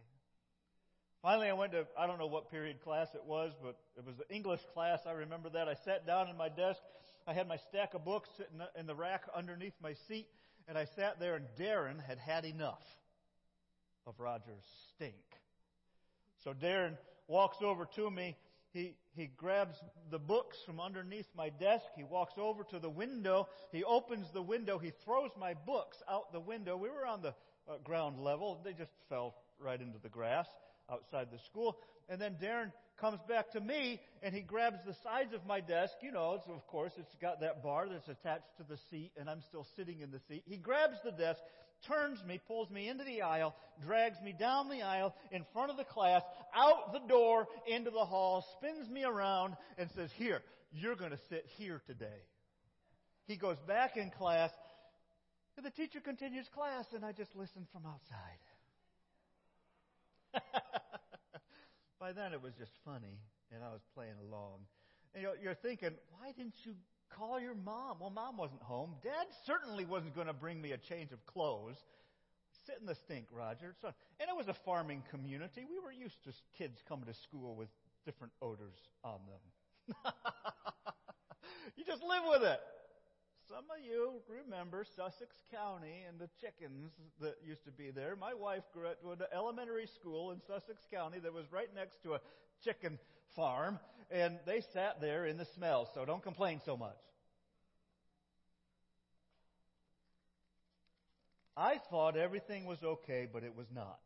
Finally, I went to, I don't know what period class it was, but it was the English class. I remember that. I sat down in my desk. I had my stack of books sitting in the rack underneath my seat, and I sat there, and Darren had had enough of Roger's stink. So Darren walks over to me. He, he grabs the books from underneath my desk. He walks over to the window. He opens the window. He throws my books out the window. We were on the uh, ground level. They just fell right into the grass outside the school. And then Darren comes back to me and he grabs the sides of my desk. You know, so of course it's got that bar that's attached to the seat and I'm still sitting in the seat. He grabs the desk, turns me, pulls me into the aisle, drags me down the aisle in front of the class, out the door, into the hall, spins me around and says, here, you're going to sit here today. He goes back in class and the teacher continues class and I just listen from outside. <laughs> By then it was just funny, and I was playing along. And you're you're thinking, why didn't you call your mom? Well, mom wasn't home. Dad certainly wasn't going to bring me a change of clothes. Sit in the stink, Roger. So, and it was a farming community. We were used to kids coming to school with different odors on them. <laughs> you just live with it. Some of you remember Sussex County and the chickens that used to be there. My wife grew up to an elementary school in Sussex County that was right next to a chicken farm, and they sat there in the smell, so don't complain so much. I thought everything was okay, but it was not.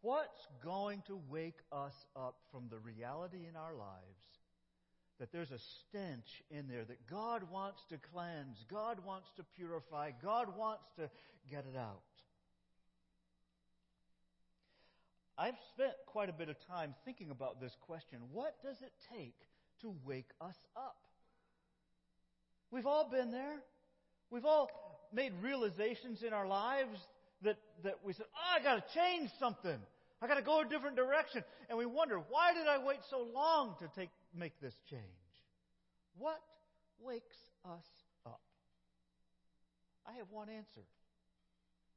What's going to wake us up from the reality in our lives that there's a stench in there that God wants to cleanse, God wants to purify, God wants to get it out. I've spent quite a bit of time thinking about this question. What does it take to wake us up? We've all been there. We've all made realizations in our lives that, that we said, oh, I got to change something. I got to go a different direction. And we wonder, why did I wait so long to take make this change? What wakes us up? I have one answer.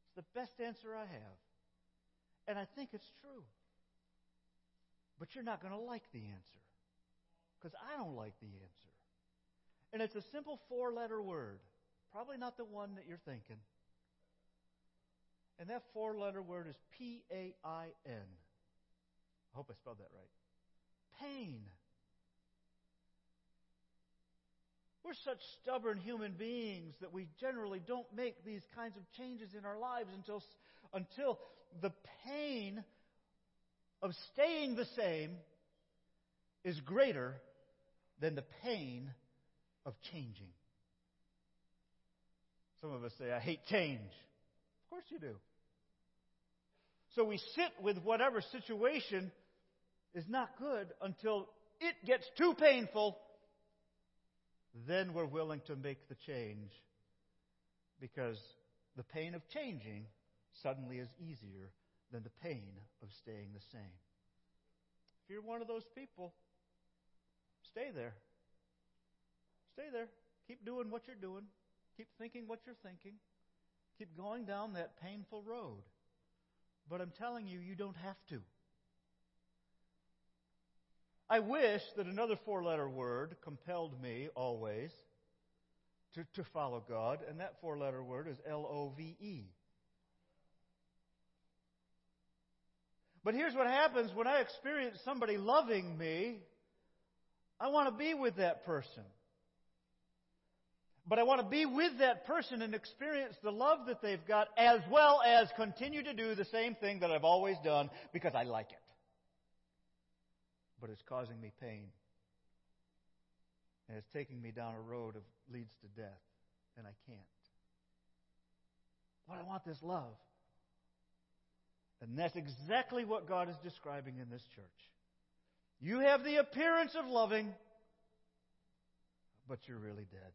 It's the best answer I have. And I think it's true. But you're not going to like the answer. Because I don't like the answer. And it's a simple four letter word. Probably not the one that you're thinking. And that four letter word is P A I N. I hope I spelled that right. Pain. We're such stubborn human beings that we generally don't make these kinds of changes in our lives until, until the pain of staying the same is greater than the pain of changing. Some of us say, I hate change. Of course you do. So we sit with whatever situation is not good until it gets too painful then we're willing to make the change because the pain of changing suddenly is easier than the pain of staying the same. If you're one of those people, stay there. Stay there. Keep doing what you're doing. Keep thinking what you're thinking. Keep going down that painful road. But I'm telling you, you don't have to. I wish that another four letter word compelled me always to, to follow God, and that four letter word is L O V E. But here's what happens when I experience somebody loving me, I want to be with that person. But I want to be with that person and experience the love that they've got as well as continue to do the same thing that I've always done because I like it. But it's causing me pain. And it's taking me down a road that leads to death. And I can't. But I want this love. And that's exactly what God is describing in this church. You have the appearance of loving, but you're really dead.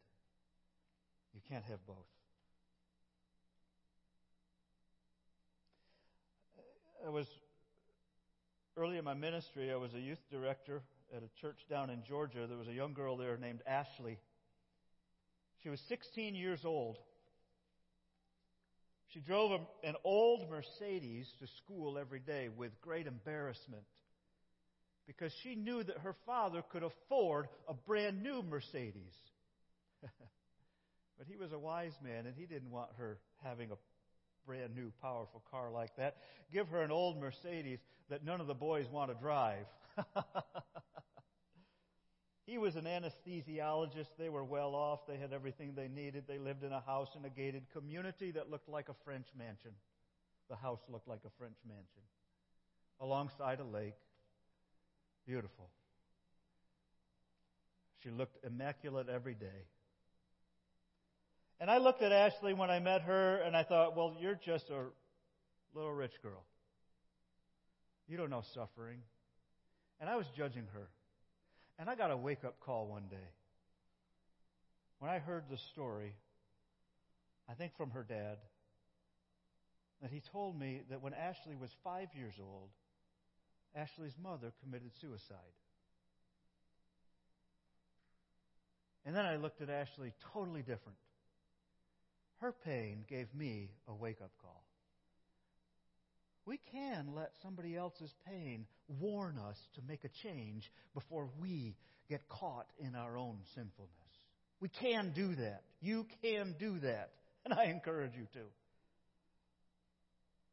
You can't have both. I was early in my ministry, I was a youth director at a church down in Georgia. There was a young girl there named Ashley. She was 16 years old. She drove a, an old Mercedes to school every day with great embarrassment because she knew that her father could afford a brand new Mercedes. <laughs> but he was a wise man and he didn't want her having a brand new powerful car like that. Give her an old Mercedes that none of the boys want to drive. <laughs> He was an anesthesiologist. They were well off. They had everything they needed. They lived in a house in a gated community that looked like a French mansion. The house looked like a French mansion. Alongside a lake. Beautiful. She looked immaculate every day. And I looked at Ashley when I met her and I thought, well, you're just a little rich girl. You don't know suffering. And I was judging her. And I got a wake up call one day. When I heard the story, I think from her dad, that he told me that when Ashley was five years old, Ashley's mother committed suicide. And then I looked at Ashley totally different. Her pain gave me a wake up call. We can let somebody else's pain warn us to make a change before we get caught in our own sinfulness. We can do that. You can do that. <laughs> And I encourage you to.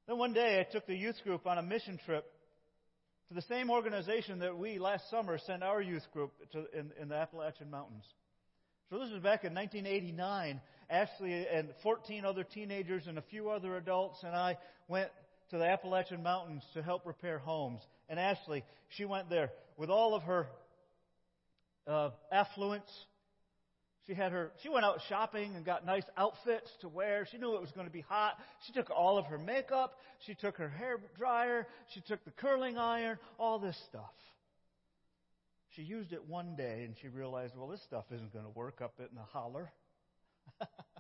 Then one day I took the youth group on a mission trip to the same organization that we last summer sent our youth group to in, in the Appalachian Mountains. So this was back in 1989. Ashley and 14 other teenagers and a few other adults and I went to the Appalachian Mountains to help repair homes. And Ashley, she went there with all of her uh, affluence. She had her. She went out shopping and got nice outfits to wear. She knew it was going to be hot. She took all of her makeup. She took her hair dryer. She took the curling iron. All this stuff. She used it one day and she realized, well, this stuff isn't going to work up in the holler. <laughs>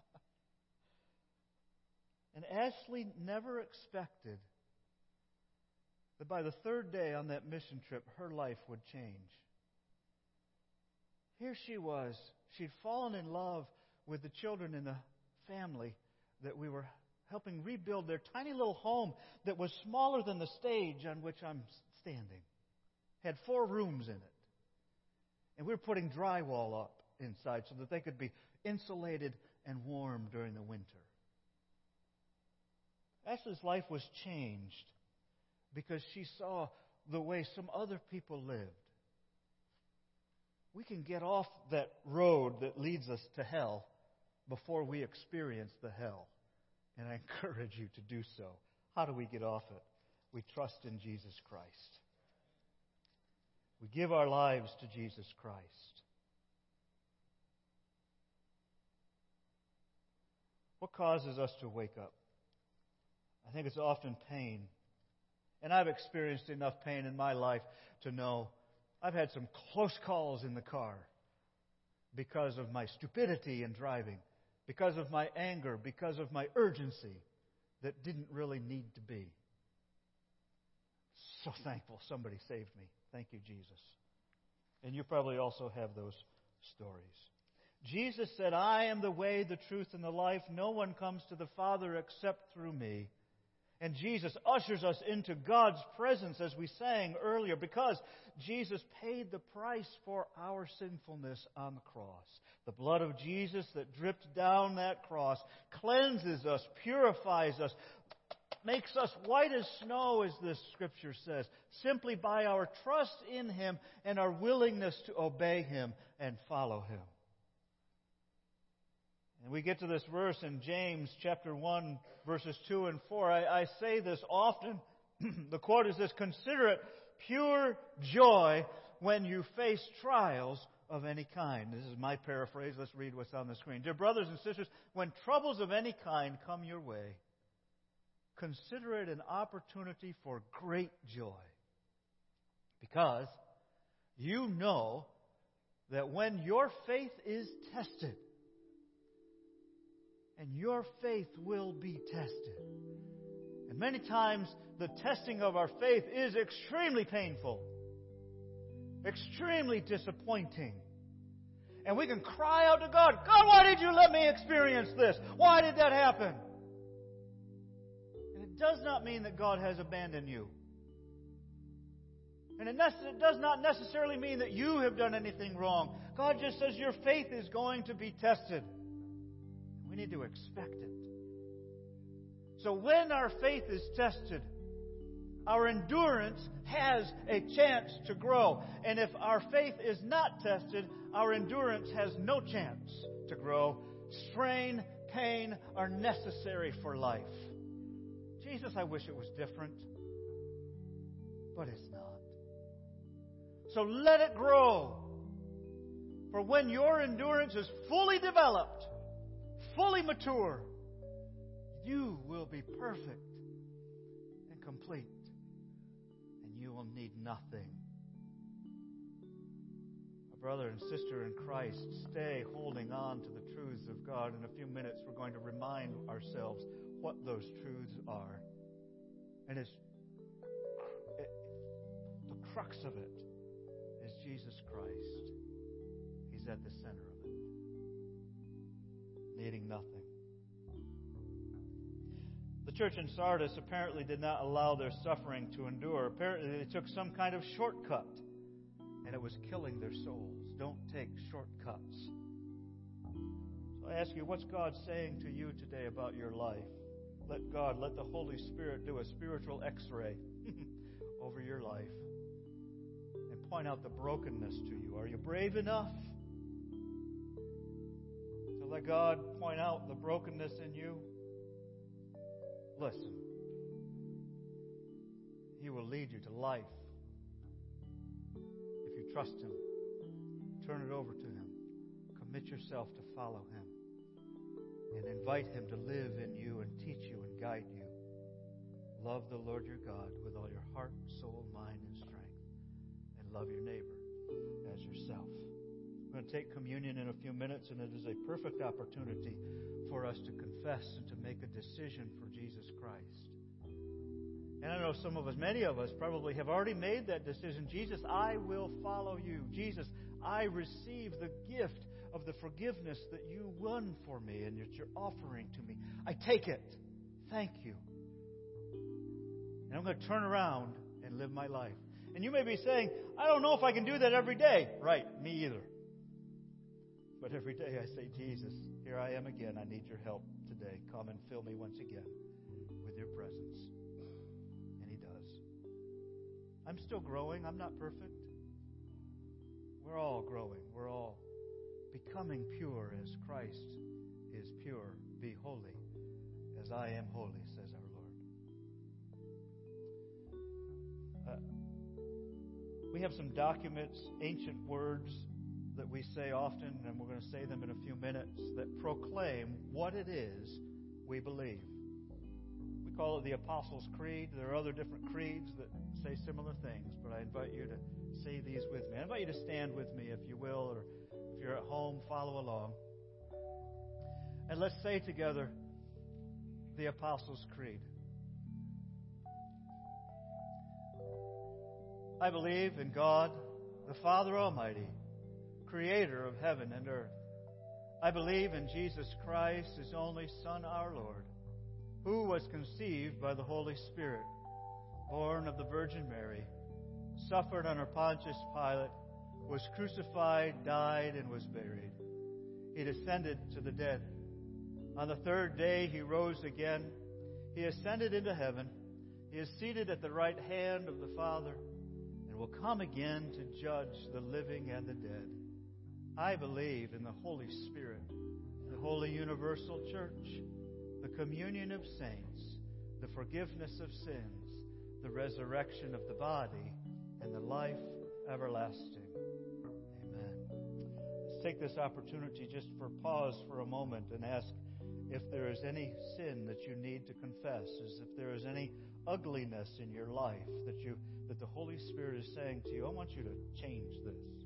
And Ashley never expected that by the third day on that mission trip, her life would change. Here she was. She'd fallen in love with the children in the family that we were helping rebuild their tiny little home that was smaller than the stage on which I'm standing. Had four rooms in it. And we were putting drywall up inside so that they could be insulated and warm during the winter. Ashley's life was changed because she saw the way some other people lived. We can get off that road that leads us to hell before we experience the hell. And I <laughs> encourage you to do so. How do we get off it? We trust in Jesus Christ. We give our lives to Jesus Christ. What causes us to wake up? I think it's often pain. And I've experienced enough pain in my life to know I've had some close calls in the car because of my stupidity in driving, because of my anger, because of my urgency that didn't really need to be. So thankful somebody saved me. Thank you, Jesus. And you probably also have those stories. Jesus said, I am the way, the truth, and the life. No one comes to the Father except through me. And Jesus ushers us into God's presence as we sang earlier because Jesus paid the price for our sinfulness on the cross. The blood of Jesus that dripped down that cross cleanses us, purifies us, makes us white as snow, as this scripture says, simply by our trust in Him and our willingness to obey Him and follow Him. And we get to this verse in James chapter 1, verses 2 and 4. I, I say this often. <clears throat> the quote is this Consider it pure joy when you face trials of any kind. This is my paraphrase. Let's read what's on the screen. Dear brothers and sisters, when troubles of any kind come your way, consider it an opportunity for great joy. Because you know that when your faith is tested, and your faith will be tested. And many times, the testing of our faith is extremely painful, extremely disappointing. And we can cry out to God, God, why did you let me experience this? Why did that happen? And it does not mean that God has abandoned you. And it, it does not necessarily mean that you have done anything wrong. God just says your faith is going to be tested. We need to expect it. So when our faith is tested, our endurance has a chance to grow. And if our faith is not tested, our endurance has no chance to grow. Strain, pain are necessary for life. Jesus, I wish it was different, but it's not. So let it grow. For when your endurance is fully developed, fully mature, you will be perfect and complete, and you will need nothing. My brother and sister in Christ, stay holding on to the truths of God. In a few minutes, we're going to remind ourselves what those truths are. And it's, it, the crux of it is Jesus Christ. He's at the center needing nothing. The church in Sardis apparently did not allow their suffering to endure. Apparently, they took some kind of shortcut, and it was killing their souls. Don't take shortcuts. So I ask you, what's God saying to you today about your life? Let God, let the Holy Spirit do a spiritual x ray <laughs> over your life and point out the brokenness to you. Are you brave enough? Let God point out the brokenness in you, listen. He will lead you to life if you trust Him. Turn it over to Him. Commit yourself to follow Him. And invite Him to live in you and teach you and guide you. Love the Lord your God with all your heart, soul, mind, and strength. And love your neighbor as yourself. We're going to take communion in a few minutes, and it is a perfect opportunity for us to confess and to make a decision for Jesus Christ. And I know some of us, many of us, probably have already made that decision. Jesus, I will follow you. Jesus, I receive the gift of the forgiveness that you won for me and that you're offering to me. I take it. Thank you. And I'm going to turn around and live my life. And you may be saying, I don't know if I can do that every day. Right, me either. But every day I say, Jesus, here I am again. I need your help today. Come and fill me once again with your presence. And He does. I'm still growing. I'm not perfect. We're all growing. We're all becoming pure as Christ is pure. Be holy as I am holy, says our Lord. Uh, we have some documents, ancient words that we say often, and we're going to say them in a few minutes, that proclaim what it is we believe. We call it the Apostles' Creed. There are other different creeds that say similar things, but I invite you to say these with me. I invite you to stand with me, if you will, or if you're at home, follow along. And let's say together the Apostles' Creed. I believe in God, the Father Almighty creator of heaven and earth. I believe in Jesus Christ, his only Son, our Lord, who was conceived by the Holy Spirit, born of the Virgin Mary, suffered under Pontius Pilate, was crucified, died, and was buried. He descended to the dead. On the third day he rose again. He ascended into heaven. He is seated at the right hand of the Father and will come again to judge the living and the dead. I believe in the Holy Spirit, the holy universal church, the communion of saints, the forgiveness of sins, the resurrection of the body, and the life everlasting. Amen. Let's take this opportunity just for pause for a moment and ask if there is any sin that you need to confess, as if there is any ugliness in your life that you that the Holy Spirit is saying to you, I want you to change this.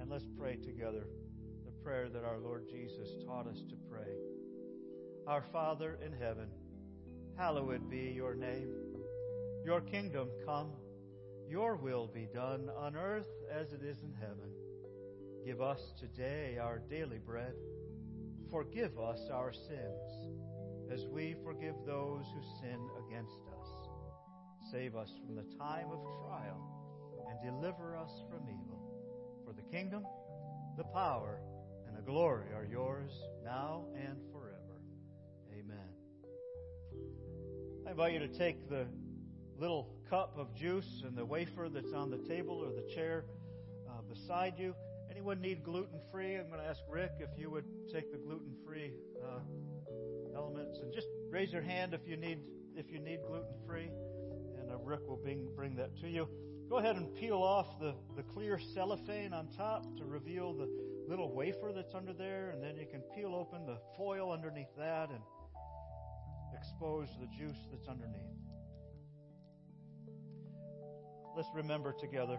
And let's pray together the prayer that our Lord Jesus taught us to pray. Our Father in heaven, hallowed be your name. Your kingdom come, your will be done on earth as it is in heaven. Give us today our daily bread. Forgive us our sins as we forgive those who sin against us. Save us from the time of trial and deliver us from evil. For the kingdom, the power, and the glory are yours now and forever. Amen. I invite you to take the little cup of juice and the wafer that's on the table or the chair uh, beside you. Anyone need gluten free? I'm going to ask Rick if you would take the gluten free uh, elements and just raise your hand if you need if you need gluten free, and uh, Rick will bring bring that to you. Go ahead and peel off the, the clear cellophane on top to reveal the little wafer that's under there, and then you can peel open the foil underneath that and expose the juice that's underneath. Let's remember together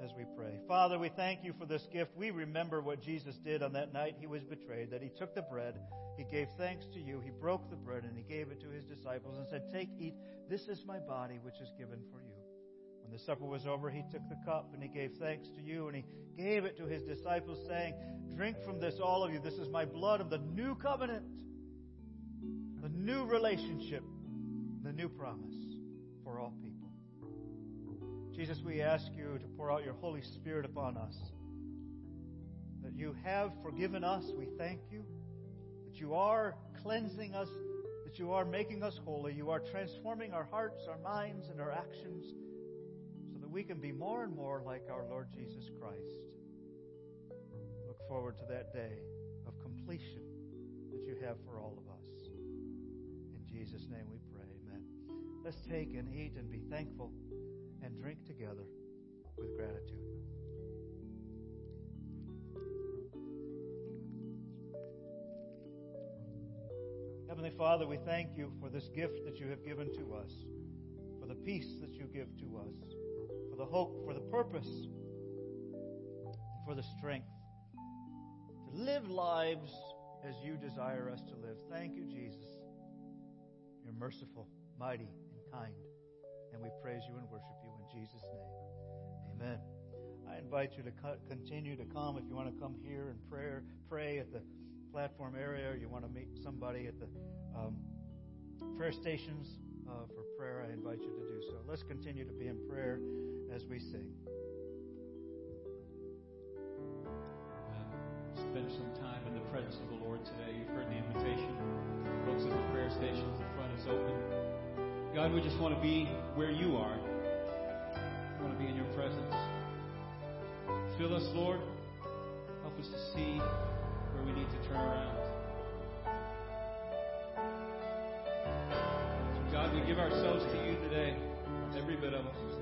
as we pray. Father, we thank you for this gift. We remember what Jesus did on that night he was betrayed, that he took the bread, he gave thanks to you, he broke the bread, and he gave it to his disciples and said, Take, eat, this is my body which is given for you. When the supper was over, he took the cup and he gave thanks to you, and he gave it to his disciples, saying, Drink from this, all of you. This is my blood of the new covenant, the new relationship, the new promise for all people. Jesus, we ask you to pour out your Holy Spirit upon us. That you have forgiven us, we thank you. That you are cleansing us, that you are making us holy. You are transforming our hearts, our minds, and our actions we can be more and more like our Lord Jesus Christ. Look forward to that day of completion that you have for all of us. In Jesus' name we pray. Amen. Let's take and eat and be thankful and drink together with gratitude. Heavenly Father, we thank you for this gift that you have given to us, for the peace that you give to us, for the hope, for the purpose, for the strength to live lives as you desire us to live. Thank you, Jesus. You're merciful, mighty, and kind. And we praise you and worship you in Jesus' name. Amen. I invite you to continue to come if you want to come here and prayer, pray at the platform area, or you want to meet somebody at the um, prayer stations uh, for prayer. I invite you to do so. Let's continue to be in prayer as we sing. spend some time in the presence of the Lord today. You've heard the invitation. Folks at the prayer stations, the front is open. God, we just want to be where you are. We want to be in your presence. Fill us, Lord. Help us to see where we need to turn around. God, we give ourselves to you today, every bit of us.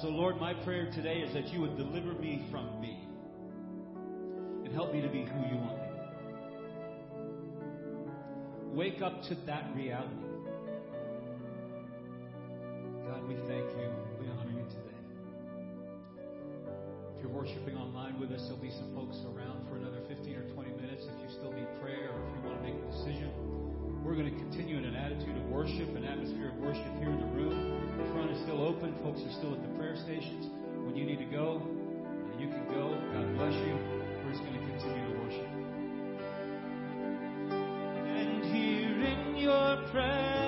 So, Lord, my prayer today is that you would deliver me from me and help me to be who you want me. Wake up to that reality. God, we thank you. We honor you today. If you're worshiping online with us, there'll be some folks around for another 15 or 20 minutes. If you still need prayer or if you want to make a decision, we're going to continue in an attitude of worship, an atmosphere of worship here in the room. Still open. Folks are still at the prayer stations. When you need to go, you can go. God bless you. We're just going to continue to worship. And here in your presence.